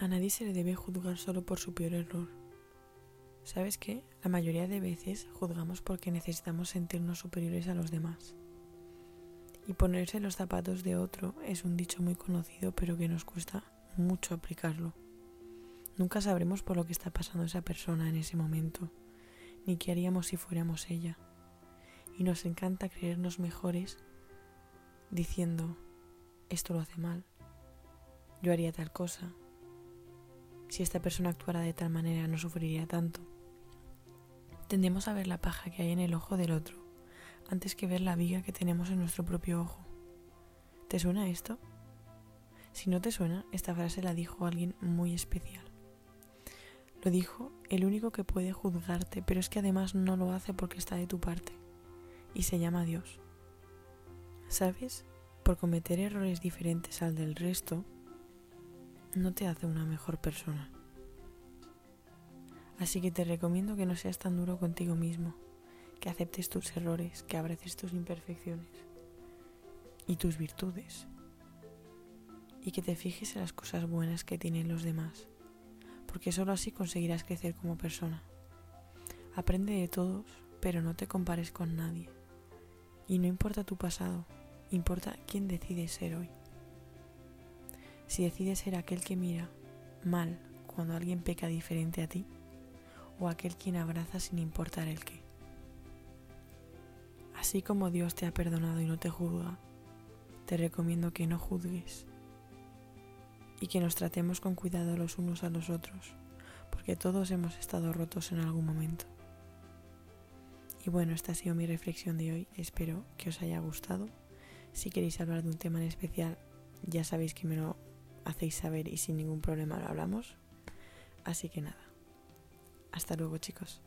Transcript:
A nadie se le debe juzgar solo por su peor error. ¿Sabes qué? La mayoría de veces juzgamos porque necesitamos sentirnos superiores a los demás. Y ponerse los zapatos de otro es un dicho muy conocido pero que nos cuesta mucho aplicarlo. Nunca sabremos por lo que está pasando esa persona en ese momento, ni qué haríamos si fuéramos ella. Y nos encanta creernos mejores diciendo, esto lo hace mal, yo haría tal cosa, si esta persona actuara de tal manera no sufriría tanto. Tendemos a ver la paja que hay en el ojo del otro antes que ver la viga que tenemos en nuestro propio ojo. ¿Te suena esto? Si no te suena, esta frase la dijo alguien muy especial. Lo dijo el único que puede juzgarte, pero es que además no lo hace porque está de tu parte, y se llama Dios. ¿Sabes? Por cometer errores diferentes al del resto, no te hace una mejor persona. Así que te recomiendo que no seas tan duro contigo mismo, que aceptes tus errores, que abraces tus imperfecciones y tus virtudes, y que te fijes en las cosas buenas que tienen los demás, porque solo así conseguirás crecer como persona. Aprende de todos, pero no te compares con nadie. Y no importa tu pasado, importa quién decides ser hoy si decides ser aquel que mira mal cuando alguien peca diferente a ti o aquel quien abraza sin importar el qué. Así como Dios te ha perdonado y no te juzga, te recomiendo que no juzgues y que nos tratemos con cuidado los unos a los otros, porque todos hemos estado rotos en algún momento. Y bueno, esta ha sido mi reflexión de hoy, espero que os haya gustado. Si queréis hablar de un tema en especial, ya sabéis que me lo hacéis saber y sin ningún problema lo hablamos. Así que nada. Hasta luego chicos.